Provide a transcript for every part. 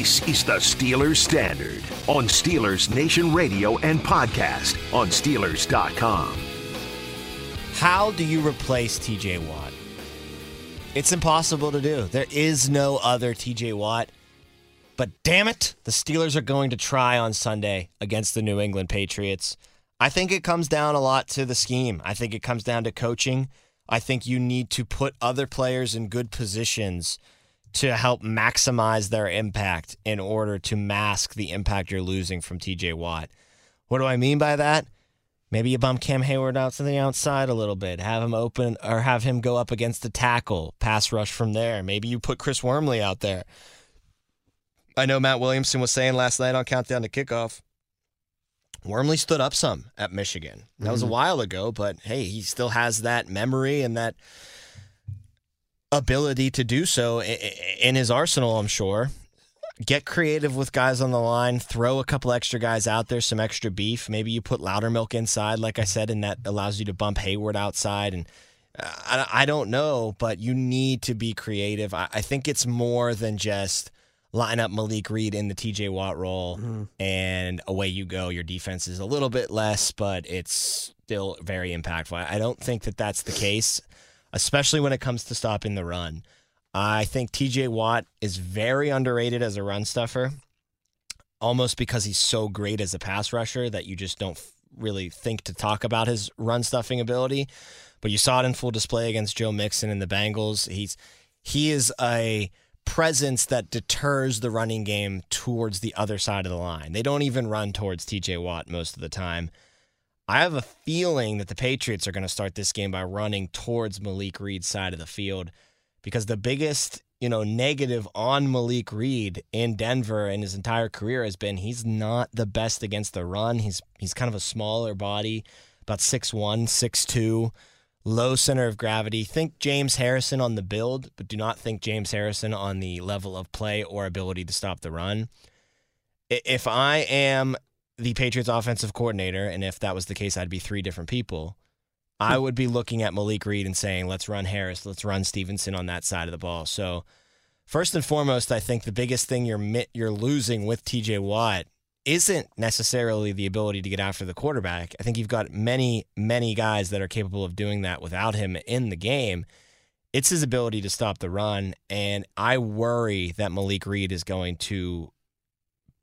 This is the Steelers Standard on Steelers Nation Radio and podcast on Steelers.com. How do you replace TJ Watt? It's impossible to do. There is no other TJ Watt. But damn it, the Steelers are going to try on Sunday against the New England Patriots. I think it comes down a lot to the scheme. I think it comes down to coaching. I think you need to put other players in good positions to help maximize their impact in order to mask the impact you're losing from TJ Watt. What do I mean by that? Maybe you bump Cam Heyward out to the outside a little bit, have him open or have him go up against the tackle, pass rush from there. Maybe you put Chris Wormley out there. I know Matt Williamson was saying last night on Countdown to Kickoff. Wormley stood up some at Michigan. That mm-hmm. was a while ago, but hey, he still has that memory and that ability to do so in his arsenal, I'm sure. Get creative with guys on the line, throw a couple extra guys out there, some extra beef. Maybe you put Loudermilk inside, like I said, and that allows you to bump Heyward outside. And uh, I, don't know, but you need to be creative. I think it's more than just line up Malik Reed in the TJ Watt role mm-hmm. and away you go. Your defense is a little bit less, but it's still very impactful. I don't think that that's the case especially when it comes to stopping the run. I think TJ Watt is very underrated as a run stuffer, almost because he's so great as a pass rusher that you just don't really think to talk about his run stuffing ability. But you saw it in full display against Joe Mixon and the Bengals. He's he is a presence that deters the running game towards the other side of the line. They don't even run towards TJ Watt most of the time. I have a feeling that the Patriots are going to start this game by running towards Malik Reed's side of the field because the biggest, you know, negative on Malik Reed in Denver in his entire career has been he's not the best against the run. He's he's kind of a smaller body, about 6'1, 6'2, low center of gravity. Think James Harrison on the build, but do not think James Harrison on the level of play or ability to stop the run. If I am the Patriots offensive coordinator, and if that was the case, I'd be three different people. I would be looking at Malik Reed and saying, let's run Harris, let's run Stevenson on that side of the ball. So, first and foremost, I think the biggest thing you're you're losing with TJ Watt isn't necessarily the ability to get after the quarterback. I think you've got many, many guys that are capable of doing that without him in the game. It's his ability to stop the run. And I worry that Malik Reed is going to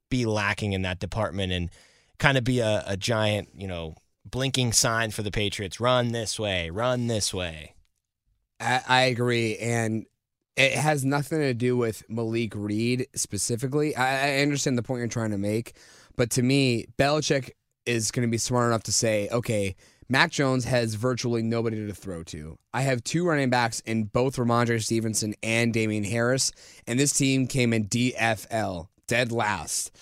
be lacking in that department and kind of be a, a giant, you know, blinking sign for the Patriots run this way, run this way. I, I agree. And it has nothing to do with Malik Reed specifically. I, I understand the point you're trying to make, but to me, Belichick is going to be smart enough to say, okay, Mac Jones has virtually nobody to throw to. I have two running backs in both Rhamondre Stevenson and Damien Harris, and this team came in DFL, dead last,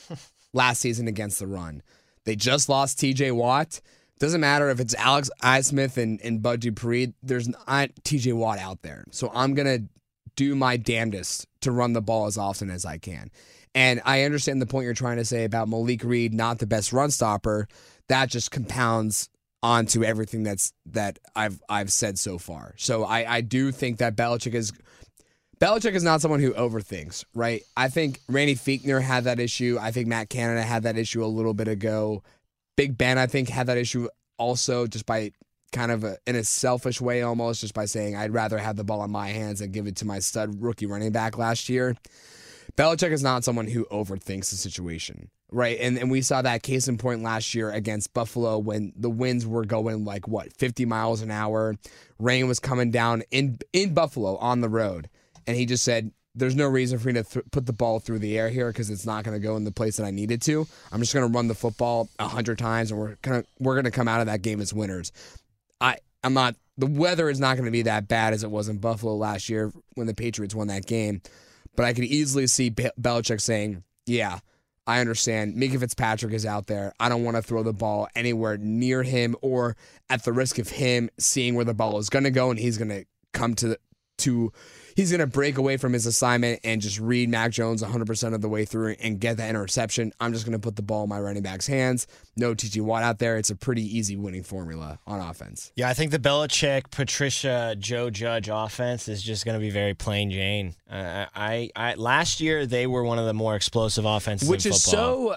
last season against the run. They just lost TJ Watt. Doesn't matter if it's Alex Highsmith and, and Bud Dupree, there's not TJ Watt out there. So I'm going to do my damnedest to run the ball as often as I can. And I understand the point you're trying to say about Malik Reed, not the best run stopper. That just compounds onto everything that's that I've I've said so far. So I, I do think that Belichick is Belichick is not someone who overthinks, right? I think Randy Fichtner had that issue. I think Matt Canada had that issue a little bit ago. Big Ben, I think, had that issue also just by kind of a, in a selfish way almost, just by saying I'd rather have the ball in my hands and give it to my stud rookie running back last year. Belichick is not someone who overthinks the situation, right? And and we saw that case in point last year against Buffalo when the winds were going like what 50 miles an hour, rain was coming down in in Buffalo on the road, and he just said, "There's no reason for me to th- put the ball through the air here because it's not going to go in the place that I need it to. I'm just going to run the football a hundred times, and we're gonna we're going to come out of that game as winners." I I'm not. The weather is not going to be that bad as it was in Buffalo last year when the Patriots won that game. But I could easily see Be- Belichick saying, "Yeah, I understand. Minkah Fitzpatrick is out there. I don't want to throw the ball anywhere near him or at the risk of him seeing where the ball is going to go, and he's going to come to the, to he's going to break away from his assignment and just read Mac Jones 100% of the way through and get that interception. I'm just going to put the ball in my running back's hands. No TJ Watt out there. It's a pretty easy winning formula on offense. Yeah, I think the Belichick, Patricia, Joe Judge offense is just going to be very plain Jane. Uh, I, I last year they were one of the more explosive offenses, which in is so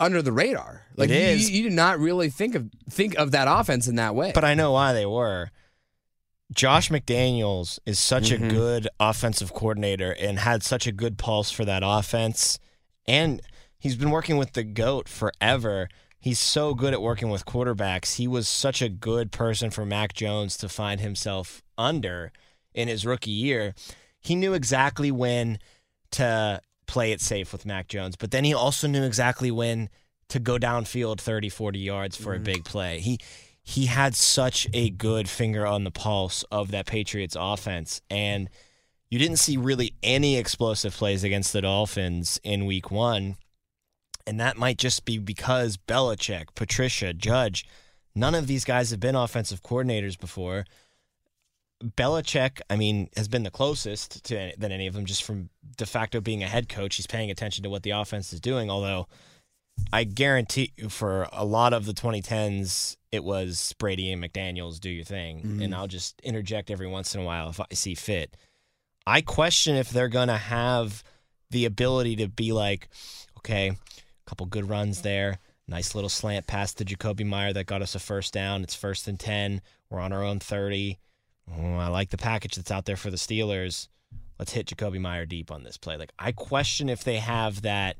under the radar. Like you, you did not really think of think of that offense in that way. But I know why they were. Josh McDaniels is such Mhm. a good offensive coordinator and had such a good pulse for that offense. And he's been working with the GOAT forever. He's so good at working with quarterbacks. He was such a good person for Mac Jones to find himself under in his rookie year. He knew exactly when to play it safe with Mac Jones, but then he also knew exactly when to go downfield 30, 40 yards for a big play. He he had such a good finger on the pulse of that Patriots offense. And you didn't see really any explosive plays against the Dolphins in week one. And that might just be because Belichick, Patricia, Judge, none of these guys have been offensive coordinators before. Belichick, I mean, has been the closest to than any of them, just from de facto being a head coach. He's paying attention to what the offense is doing. Although, I guarantee you, for a lot of the 2010s, it was Brady and McDaniels do your thing, and mm-hmm. I'll just interject every once in a while if I see fit. I question if they're gonna have the ability to be like, okay, a couple good runs there, nice little slant pass to Jakobi Meyer that got us a first down. It's first and ten. We're on our own thirty. Oh, I like the package that's out there for the Steelers. Let's hit Jakobi Meyer deep on this play. Like I question if they have that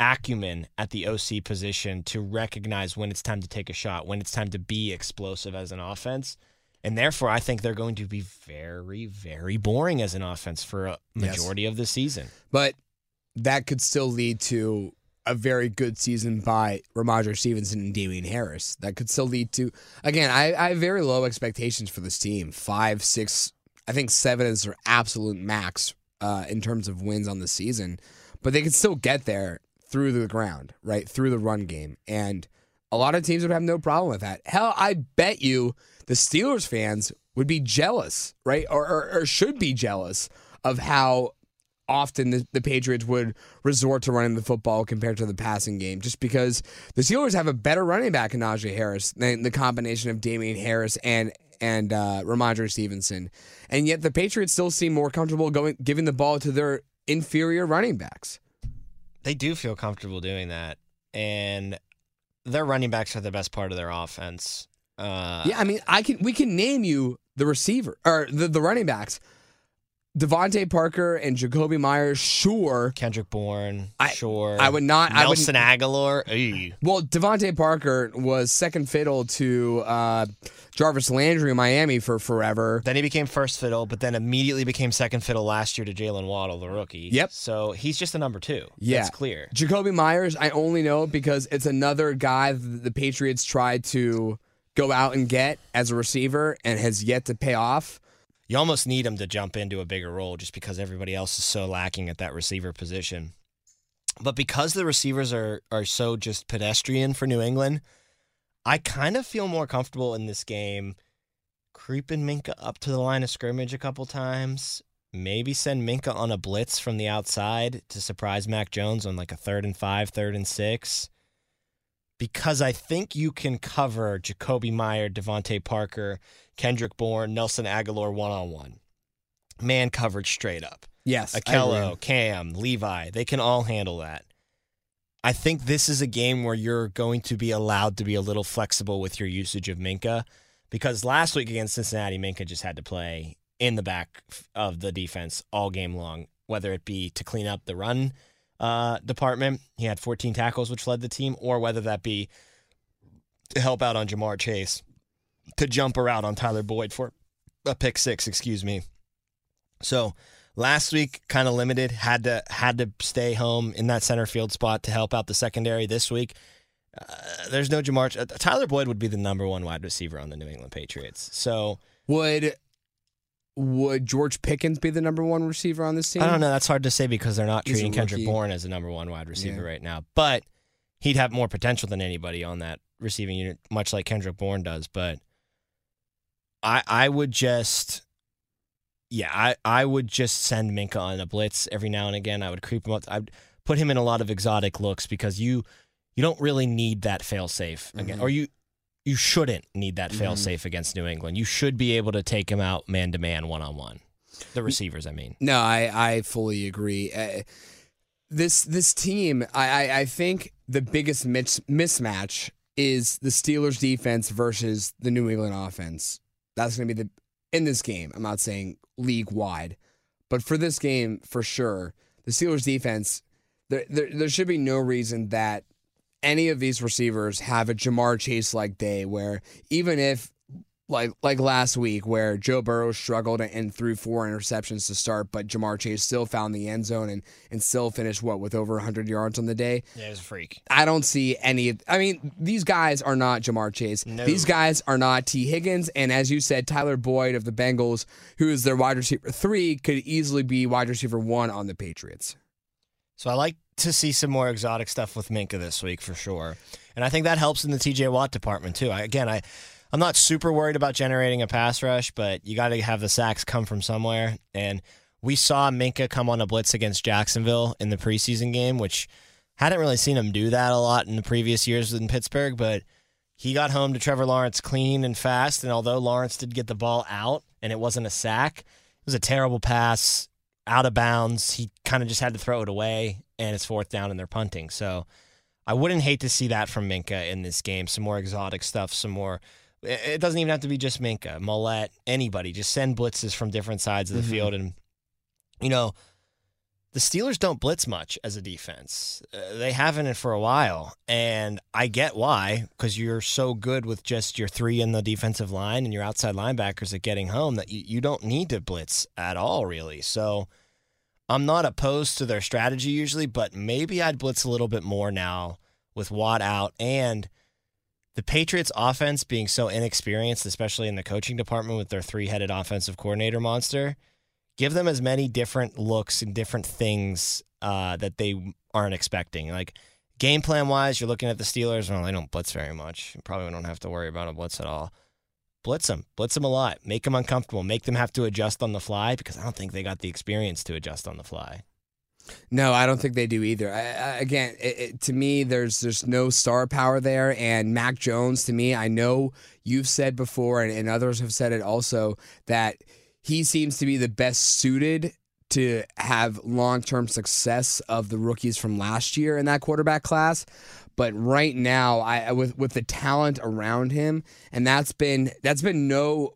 acumen at the OC position to recognize when it's time to take a shot, when it's time to be explosive as an offense. And therefore, I think they're going to be very, very boring as an offense for a Yes. majority of the season. but that could still lead to a very good season by Rhamondre Stevenson and Damien Harris. That could still lead to again. I, I have very low expectations for this team. Five, six, I think seven is their absolute max uh, in terms of wins on the season. But they could still get there through the ground, right through the run game, and a lot of teams would have no problem with that. Hell, I bet you the Steelers fans would be jealous, right, or, or, or should be jealous of how often the, the Patriots would resort to running the football compared to the passing game, just because the Steelers have a better running back in Najee Harris than the combination of Damien Harris and and uh, Rhamondre Stevenson, and yet the Patriots still seem more comfortable going giving the ball to their inferior running backs. They do feel comfortable doing that. And their running backs are the best part of their offense. Uh, yeah, I mean, I can we can name you the receiver or the, the running backs. DeVante Parker and Jakobi Meyers, sure. Kendrick Bourne, I- sure. I would not- I would- Nelson Agholor. Ew. Well, DeVante Parker was second fiddle to uh, Jarvis Landry in Miami for forever. Then he became first fiddle, but then immediately became second fiddle last year to Jaylen Waddle, the rookie. Yep. So he's just a number two. Yeah, That's clear. Jakobi Meyers, I only know because it's another guy that the Patriots tried to go out and get as a receiver and has yet to pay off. You almost need him to jump into a bigger role just because everybody else is so lacking at that receiver position. But because the receivers are are so just pedestrian for New England, I kind of feel more comfortable in this game creeping Minkah up to the line of scrimmage a couple times. Maybe send Minkah on a blitz from the outside to surprise Mac Jones on like a third and five, third and six. Because I think you can cover Jakobi Meyer, DeVante Parker, Kendrick Bourne, Nelson Agholor one on one. Man coverage straight up. Yes, Ahkello. Cam, Levi, they can all handle that. I think this is a game where you're going to be allowed to be a little flexible with your usage of Minkah because last week against Cincinnati, Minkah just had to play in the back of the defense all game long, whether it be to clean up the run uh, department. He had 14 tackles, which led the team, or whether that be to help out on Ja'Marr Chase, to jump around on Tyler Boyd for a pick six, excuse me. So last week, kind of limited, had to had to stay home in that center field spot to help out the secondary. This week, uh, there's no Ja'Marr. Uh, Tyler Boyd would be the number one wide receiver on the New England Patriots. So would would George Pickens be the number one receiver on this team? I don't know. That's hard to say because they're not He's treating Kendrick. Bourne as a number one wide receiver Yeah. right now. But he'd have more potential than anybody on that receiving unit, much like Kendrick Bourne does. But I I would just yeah, I, I would just send Minkah on a blitz every now and again. I would creep him up. I'd put him in a lot of exotic looks because you you don't really need that fail safe again, Mhm. or you you shouldn't need that fail Mhm. safe against New England. You should be able to take him out man to man, one on one. The receivers, I mean. No, I, I fully agree. Uh, this this team, I, I, I think the biggest mis- mismatch is the Steelers defense versus the New England offense. That's going to be the in this game. I'm not saying league wide, but for this game for sure, the Steelers defense. There, there, there should be no reason that any of these receivers have a Ja'Marr Chase like day where even if like like last week where Joe Burrow struggled and threw four interceptions to start, but Ja'Marr Chase still found the end zone and and still finished what with over 100 yards on the day. Yeah, was a freak. I don't see any. I mean, these guys are not Ja'Marr Chase. No. These guys are not Tee Higgins, and as you said, Tyler Boyd of the Bengals, who is their wide receiver three, could easily be wide receiver one on the Patriots. So I like to see some more exotic stuff with Minkah this week for sure, and I think that helps in the TJ Watt department too. I, again, I I'm not super worried about generating a pass rush, but you got to have the sacks come from somewhere. And we saw Minkah come on a blitz against Jacksonville in the preseason game, which hadn't really seen him do that a lot in the previous years in Pittsburgh, but he got home to Trevor Lawrence clean and fast. And although Lawrence did get the ball out and it wasn't a sack, it was a terrible pass out of bounds. He kind of just had to throw it away, and it's fourth down and they're punting. So I wouldn't hate to see that from Minkah in this game. Some more exotic stuff, some more. It doesn't even have to be just Minkah, Millette, anybody. Just send blitzes from different sides of the Mhm. field. And, you know, the Steelers don't blitz much as a defense. Uh, they haven't for a while. And I get why, because you're so good with just your three in the defensive line and your outside linebackers at getting home that you, you don't need to blitz at all, really. So I'm not opposed to their strategy usually, but maybe I'd blitz a little bit more now with Watt out and the Patriots offense being so inexperienced, especially in the coaching department with their three-headed offensive coordinator monster. Give them as many different looks and different things uh, that they aren't expecting. Like game plan wise, you're looking at the Steelers. Well, they don't blitz very much. You probably don't have to worry about a blitz at all. Blitz them, blitz them a lot. Make them uncomfortable. Make them have to adjust on the fly because I don't think they got the experience to adjust on the fly. No, I don't think they do either. I, I, again, it, it, to me, there's there's no star power there. And Mac Jones, to me, I know you've said before, and, and others have said it also, that he seems to be the best suited to have long term success of the rookies from last year in that quarterback class. But right now, I with with the talent around him, and that's been that's been no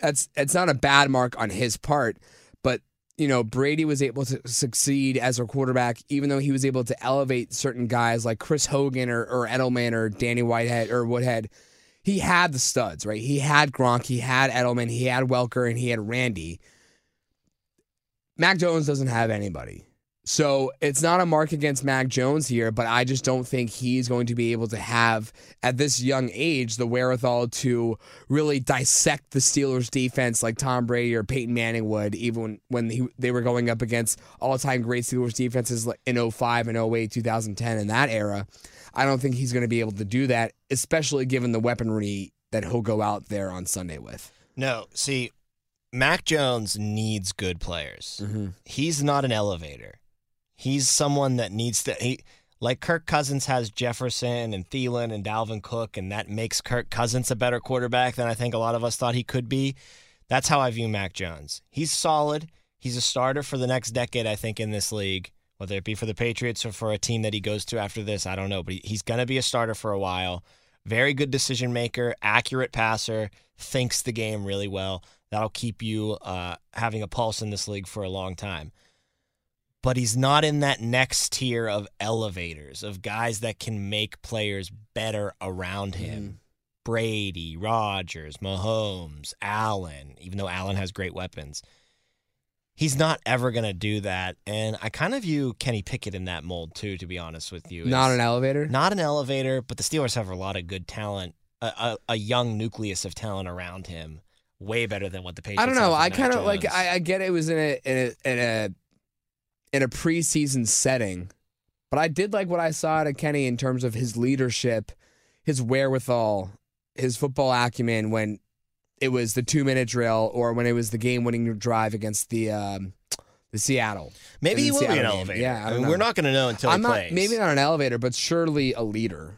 that's it's not a bad mark on his part, but you know, Brady was able to succeed as a quarterback, even though he was able to elevate certain guys like Chris Hogan or, or Edelman or Danny Whitehead or Woodhead. He had the studs, right? He had Gronk, he had Edelman, he had Welker, and he had Randy. Mac Jones doesn't have anybody. So it's not a mark against Mac Jones here, but I just don't think he's going to be able to have, at this young age, the wherewithal to really dissect the Steelers defense like Tom Brady or Peyton Manning would, even when he, they were going up against all time great Steelers defenses in 05 and 08, 2010, in that era. I don't think he's going to be able to do that, especially given the weaponry that he'll go out there on Sunday with. No, see, Mac Jones needs good players. Mm-hmm. He's not an elevator. He's someone that needs to. He like Kirk Cousins has Jefferson and Thielen and Dalvin Cook, and that makes Kirk Cousins a better quarterback than I think a lot of us thought he could be. That's how I view Mac Jones. He's solid. He's a starter for the next decade, I think, in this league. Whether it be for the Patriots or for a team that he goes to after this, I don't know. But he's going to be a starter for a while. Very good decision maker, accurate passer, thinks the game really well. That'll keep you uh, having a pulse in this league for a long time. But he's not in that next tier of elevators, of guys that can make players better around him. Mm-hmm. Brady, Rodgers, Mahomes, Allen, even though Allen has great weapons. He's not ever going to do that. And I kind of view Kenny Pickett in that mold, too, to be honest with you. Not It's an elevator. Not an elevator, but the Steelers have a lot of good talent, a, a, a young nucleus of talent around him, way better than what the Patriots I don't know. I kind of like. I, I get it was in a in a in a in a preseason setting, but I did like what I saw out of Kenny in terms of his leadership, his wherewithal, his football acumen when it was the two minute drill or when it was the game winning drive against the um, the Seattle. Maybe he will be an game. elevator. Yeah, I I mean, we're not going to know until I'm he not plays. maybe not an elevator, but surely a leader.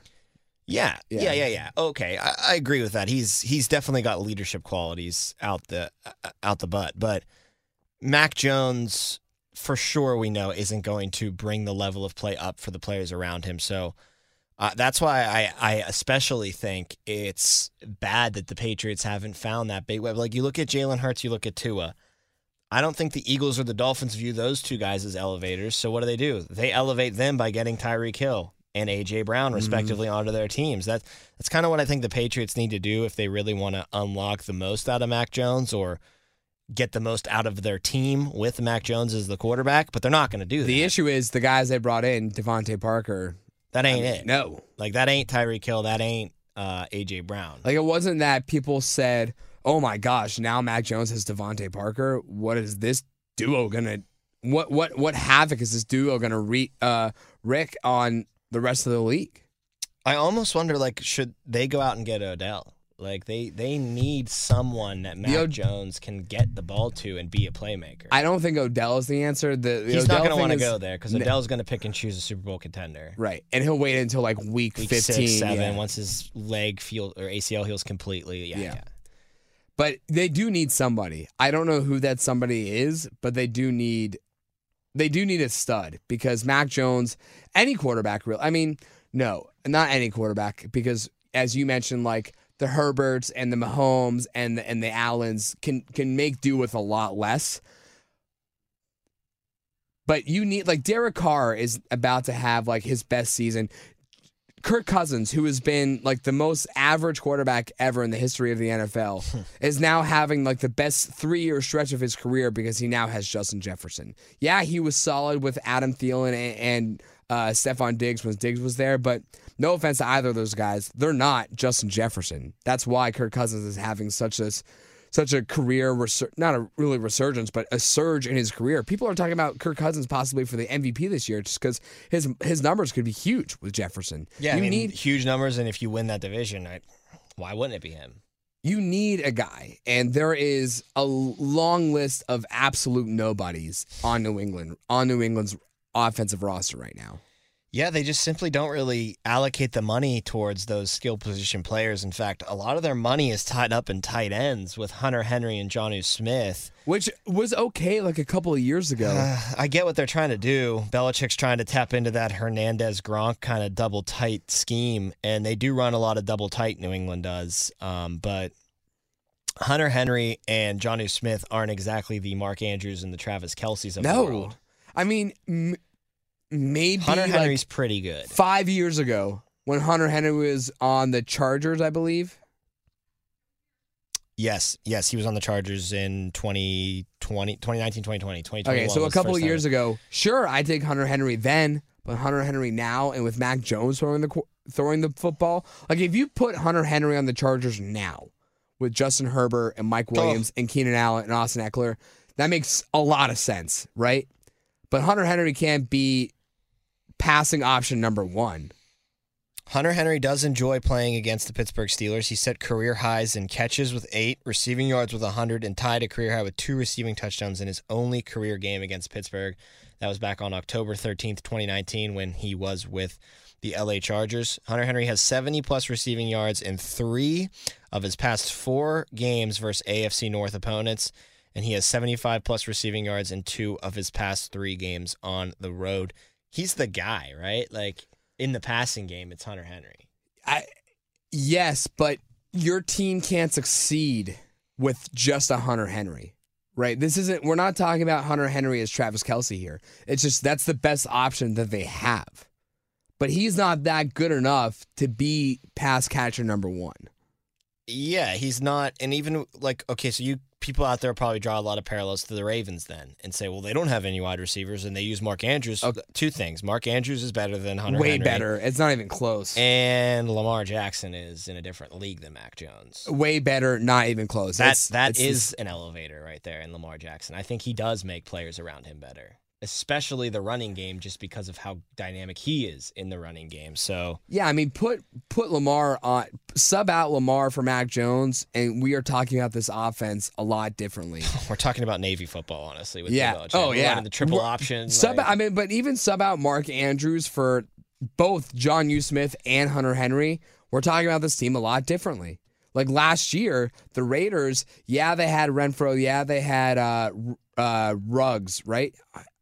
Yeah, Yeah. yeah, yeah, yeah. Okay, I, I agree with that. He's he's definitely got leadership qualities out the uh, out the butt. But Mac Jones, for sure, we know isn't going to bring the level of play up for the players around him. So uh, that's why I I especially think it's bad that the Patriots haven't found that big web. Like you look at Jalen Hurts, you look at Tua. I don't think the Eagles or the Dolphins view those two guys as elevators. So what do they do? They elevate them by getting Tyreek Hill and AJ Brown respectively onto their teams. That that's kind of what I think the Patriots need to do if they really want to unlock the most out of Mac Jones or get the most out of their team with Mac Jones as the quarterback, but they're not going to do that. The issue is the guys they brought in, DeVante Parker. that ain't I mean, it. No, Like that ain't Tyreek Hill, that ain't uh, AJ Brown. Like it wasn't that people said, "Oh my gosh, now Mac Jones has DeVante Parker. What is this duo gonna? What what what havoc is this duo gonna re, uh, wreak on the rest of the league?" I almost wonder like should they go out and get Odell? Like they they need someone that Mac Jones can get the ball to and be a playmaker. I don't think Odell is the answer. The, the He's not going to want to go there because Odell's going to pick and choose a Super Bowl contender. right, and he'll wait until like week, Week fifteen. six, seven, yeah. once his leg feel or ACL heals completely. Yeah, Yeah. yeah. But they do need somebody. I don't know who that somebody is, but they do need they do need a stud because Mac Jones, any quarterback real I mean, no, not any quarterback because as you mentioned like the Herberts and the Mahomes and the, and the Allens can can make do with a lot less. But you need like Derek Carr is about to have like his best season. Kirk Cousins, who has been like the most average quarterback ever in the history of the NFL, hmm. is now having like the best three year stretch of his career because he now has Justin Jefferson. Yeah, he was solid with Adam Thielen and, and uh, Stephon Diggs when Diggs was there, but no offense to either of those guys, they're not Justin Jefferson. That's why Kirk Cousins is having such a such a career resur- not a really resurgence, but a surge in his career. People are talking about Kirk Cousins possibly for the MVP this year, just because his his numbers could be huge with Jefferson. Yeah, you I mean, need huge numbers, and if you win that division, I, why wouldn't it be him? you need a guy, and there is a long list of absolute nobodies on New England on New England's offensive roster right now. Yeah, they just simply don't really allocate the money towards those skill position players. In fact, a lot of their money is tied up in tight ends with Hunter Henry and Jonnu Smith. Which was okay like a couple of years ago. Uh, I get what they're trying to do. Belichick's trying to tap into that Hernandez Gronk kind of double tight scheme, and they do run a lot of double tight. New England does, um, but Hunter Henry and Jonnu Smith aren't exactly the Mark Andrews and the Travis Kelces of the no, world. I mean m- maybe Hunter like Henry's pretty good. five years ago when Hunter Henry was on the Chargers, I believe. Yes, yes, he was on the Chargers in 2020, 2019, 2020, 2021 Okay, so a couple of years time. ago, sure, I take Hunter Henry then, but Hunter Henry now, and with Mac Jones throwing the throwing the football, like if you put Hunter Henry on the Chargers now, with Justin Herbert and Mike Oh. Williams and Keenan Allen and Austin Ekeler, that makes a lot of sense, right? But Hunter Henry can't be passing option number one. Hunter Henry does enjoy playing against the Pittsburgh Steelers. He set career highs in catches with eight, receiving yards with 100, and tied a career high with two receiving touchdowns in his only career game against Pittsburgh. That was back on October 13th, 2019, when he was with the LA Chargers. Hunter Henry has 70 plus receiving yards in three of his past four games versus AFC North opponents, and he has 75 plus receiving yards in two of his past three games on the road. He's the guy, right? Like in the passing game, it's Hunter Henry. I Yes, but your team can't succeed with just a Hunter Henry. Right. This isn't we're not talking about Hunter Henry as Travis Kelce here. It's just that's the best option that they have. But he's not that good enough to be pass catcher number one. Yeah, he's not. And even like, okay, so you people out there probably draw a lot of parallels to the Ravens then and say, well, they don't have any wide receivers and they use Mark Andrews. Okay. Two things Mark Andrews is better than Hunter Way Henry, better. It's not even close. And Lamar Jackson is in a different league than Mac Jones. Way better, not even close. That It's- that it's is an elevator right there in Lamar Jackson. I think he does make players around him better, especially the running game, just because of how dynamic he is in the running game. So Yeah, I mean, put put Lamar on sub out Lamar for Mac Jones, and we are talking about this offense a lot differently. we're talking about Navy football, honestly. With Yeah. Oh, We're yeah. the triple option. Sub, like- I mean, but even sub out Mark Andrews for both Jonnu Smith and Hunter Henry. We're talking about this team a lot differently. Like last year, the Raiders, yeah, they had Renfrow, yeah, they had uh, uh, Ruggs, right?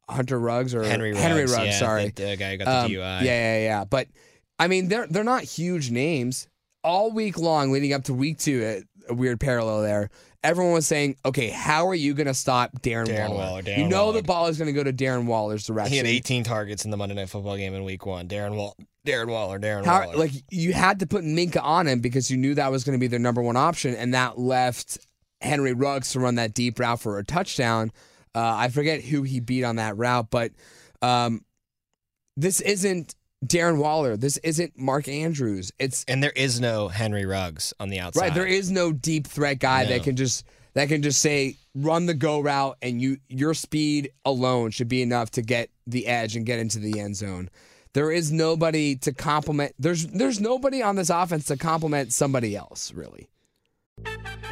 Hunter Ruggs or Henry Ruggs, Henry Ruggs, yeah, sorry. the, the guy who got the Um, DUI. Yeah, yeah, yeah. But I mean, they're they're not huge names. All week long, leading up to week two, a, a weird parallel there. Everyone was saying, "Okay, how are you going to stop Darren, Darren Waller? Waller, Darren you know Waller. the ball is going to go to Darren Waller's direction. He had 18 targets in the Monday Night Football game in Week One. Darren Wall, Darren Waller, Darren How, Waller. like you had to put Minkah on him because you knew that was going to be their number one option, and that left Henry Ruggs to run that deep route for a touchdown. Uh, I forget who he beat on that route, but um, this isn't Darren Waller. This isn't Mark Andrews. It's and there is no Henry Ruggs on the outside. right. There is no deep threat guy No. that can just that can just say run the go route, and you your speed alone should be enough to get the edge and get into the end zone. There is nobody to complement. There's there's nobody on this offense to complement somebody else really.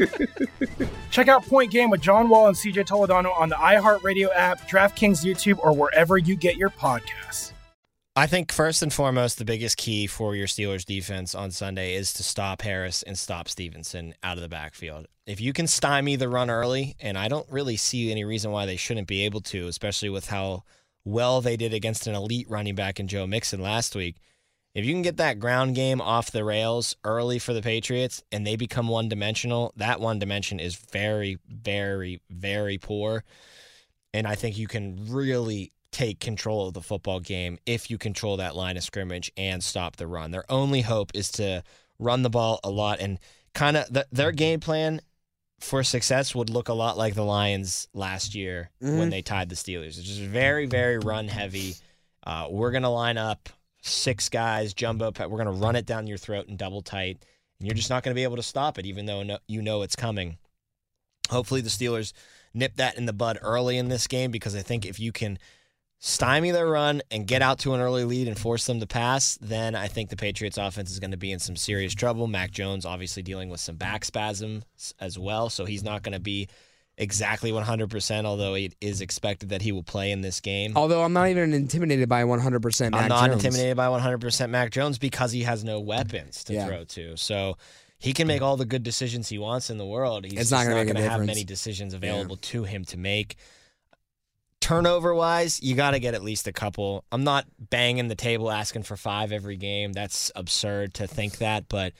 Check out Point Game with John Wall and CJ Toledano on the iHeartRadio app, DraftKings YouTube, or wherever you get your podcasts. I think first and foremost, the biggest key for your Steelers defense on Sunday is to stop Harris and stop Stevenson out of the backfield. If you can stymie the run early, and I don't really see any reason why they shouldn't be able to, especially with how well they did against an elite running back in Joe Mixon last week. If you can get that ground game off the rails early for the Patriots and they become one dimensional, that one dimension is very, very, very poor. And I think you can really take control of the football game if you control that line of scrimmage and stop the run. Their only hope is to run the ball a lot and kind of th- their game plan for success would look a lot like the Lions last year when they tied the Steelers. It's just very, very run heavy. Uh, we're going to line up six guys, jumbo. We're going to run it down your throat and double tight. And you're just not going to be able to stop it, even though you know it's coming. Hopefully, the Steelers nip that in the bud early in this game because I think if you can stymie their run and get out to an early lead and force them to pass, then I think the Patriots offense is going to be in some serious trouble. Mac Jones obviously dealing with some back spasms as well, so he's not going to be exactly 100%, although it is expected that he will play in this game. Although I'm not even intimidated by 100% Mac I'm not Jones. intimidated by 100% Mac Jones because he has no weapons to Yeah. throw to. So he can make all the good decisions he wants in the world. He's It's not a gonna have many decisions available to him to make. Turnover wise, you got to get at least a couple. I'm not banging the table asking for five every game. That's absurd to think that, but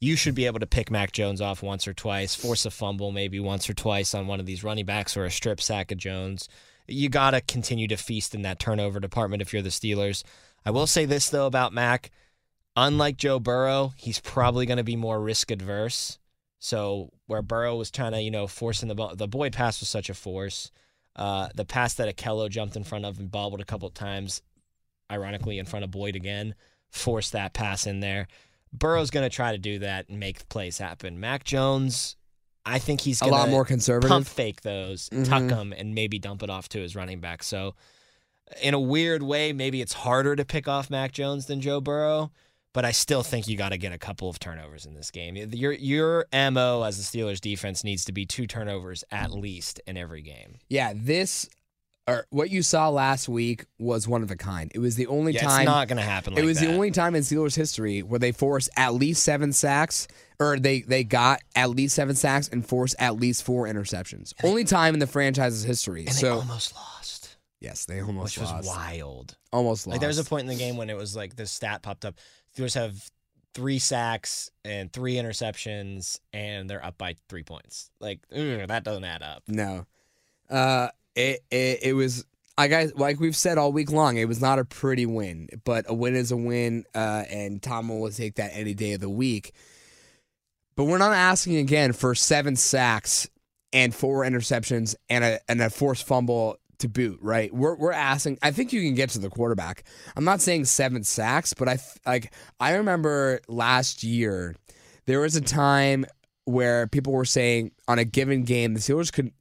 you should be able to pick Mac Jones off once or twice, force a fumble maybe once or twice on one of these running backs or a strip sack of Jones. You got to continue to feast in that turnover department if you're the Steelers. I will say this though about Mac, unlike Joe Burrow, he's probably going to be more risk adverse. So where Burrow was trying to, you know, forcing the ball, the Boyd pass was such a force. Uh, the pass that Ahkello jumped in front of and bobbled a couple times, ironically in front of Boyd again, forced that pass in there. Burrow's going to try to do that and make plays happen. Mac Jones, I think he's A lot more conservative. pump fake those, tuck Mhm. them, and maybe dump it off to his running back. So, in a weird way, maybe it's harder to pick off Mac Jones than Joe Burrow, but I still think you got to get a couple of turnovers in this game. Your your mo as the Steelers defense needs to be two turnovers at least in every game. Yeah, this or what you saw last week was one of a kind. It was the only Yeah, time it's not going to happen. Like it was that. the only time in Steelers history where they forced at least seven sacks, or they they got at least seven sacks and forced at least four interceptions. Only time in the franchise's history. and they so almost lost, yes, they almost lost which was wild. Almost lost. Like there was a point in the game when it was like this stat popped up. Steelers have three sacks and three interceptions, and they're up by three points. Like ugh, that doesn't add up. No. Uh it, it it was I guys like we've said all week long, it was not a pretty win, but a win is a win, uh, and Tom will take that any day of the week. But we're not asking again for seven sacks and four interceptions and a and a forced fumble to boot, right? We're we're asking. I think you can get to the quarterback. I'm not saying seven sacks, but I like I remember last year there was a time where people were saying on a given game the Steelers could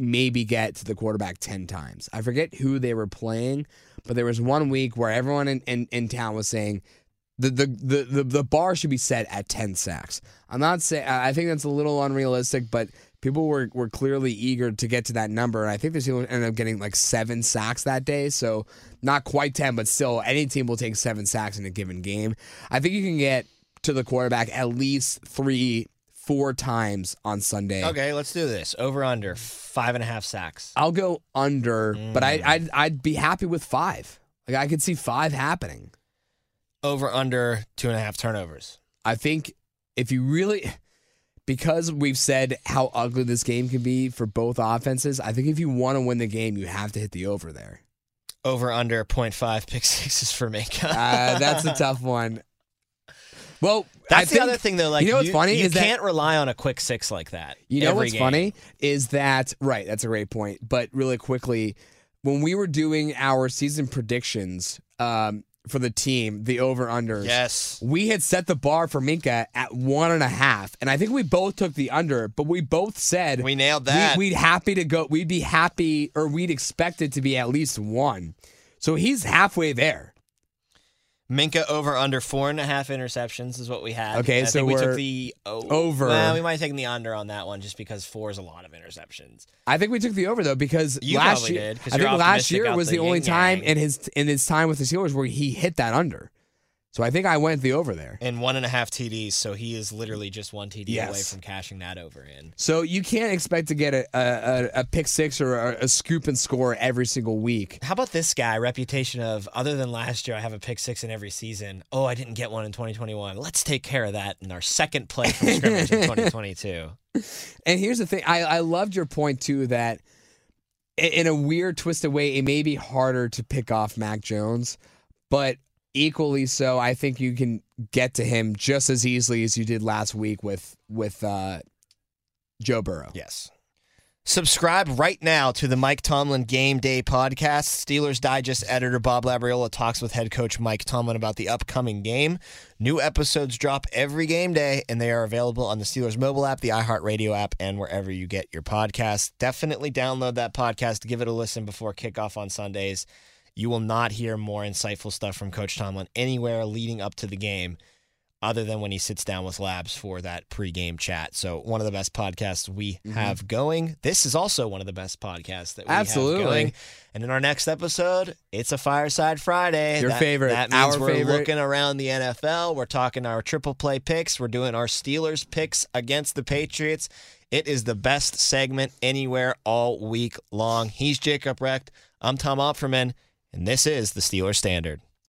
maybe get to the quarterback 10 times. I forget who they were playing, but there was one week where everyone in, in, in town was saying the, the, the, the, the bar should be set at 10 sacks. I'm not saying, I think that's a little unrealistic, but people were, were clearly eager to get to that number. And I think the Steelers ended up getting like seven sacks that day. So not quite 10, but still any team will take seven sacks in a given game. I think you can get to the quarterback at least three, four times on Sunday. Okay, let's do this. Over under five and a half sacks. I'll go under, but I, Mm. I'd I'd be happy with five. Like I could see five happening. Over under two and a half turnovers. I think if you really, because we've said how ugly this game can be for both offenses, I think if you want to win the game, you have to hit the over there. Over under 0.5 pick sixes for Minkah. Uh, that's a tough one. Well, That's I the think, other thing, though. Like, you know what's funny You is can't rely on a quick six like that. You know what's game. funny is that right. That's a great point. But really quickly, when we were doing our season predictions um, for the team, the over unders, Yes. we had set the bar for Minkah at one and a half, and I think we both took the under. But we both said We nailed that. We, would happy to go. We'd be happy, or we'd expect it to be at least one. So he's halfway there. Minkah over under four and a half interceptions is what we had. Okay, And I so think we we're took the o- over. Well, we might have taken the under on that one just because four is a lot of interceptions. I think we took the over though because You last year, did, I think last year was the the only time yang. in his in his time with the Steelers where he hit that under. So I think I went the over there. And one and a half TDs, so he is literally just one TD away from cashing that over in. So you can't expect to get a a, a, a pick six or a, a scoop and score every single week. How about this guy? Reputation of other than last year, I have a pick six in every season. Oh, I didn't get one in 2021. Let's take care of that in our second play from scrimmage in 2022. And here's the thing: I I loved your point too that in a weird twisted way, it may be harder to pick off Mac Jones, but equally so, I think you can get to him just as easily as you did last week with with uh, Joe Burrow. Yes. Subscribe right now to the Mike Tomlin Game Day podcast. Steelers Digest editor Bob Labriola talks with head coach Mike Tomlin about the upcoming game. New episodes drop every game day, and they are available on the Steelers mobile app, the iHeartRadio app, and wherever you get your podcasts. Definitely download that podcast. Give it a listen before kickoff on Sundays. You will not hear more insightful stuff from Coach Tomlin anywhere leading up to the game other than when he sits down with Labs for that pregame chat. So one of the best podcasts we Mm-hmm. have going. This is also one of the best podcasts that we Absolutely. have going. And in our next episode, it's a Fireside Friday. Your That- favorite, That means our we're favorite. looking around the NFL. We're talking our triple play picks. We're doing our Steelers picks against the Patriots. It is the best segment anywhere all week long. He's Jacob Recht. I'm Tom Opferman, and this is the Steelers Standard.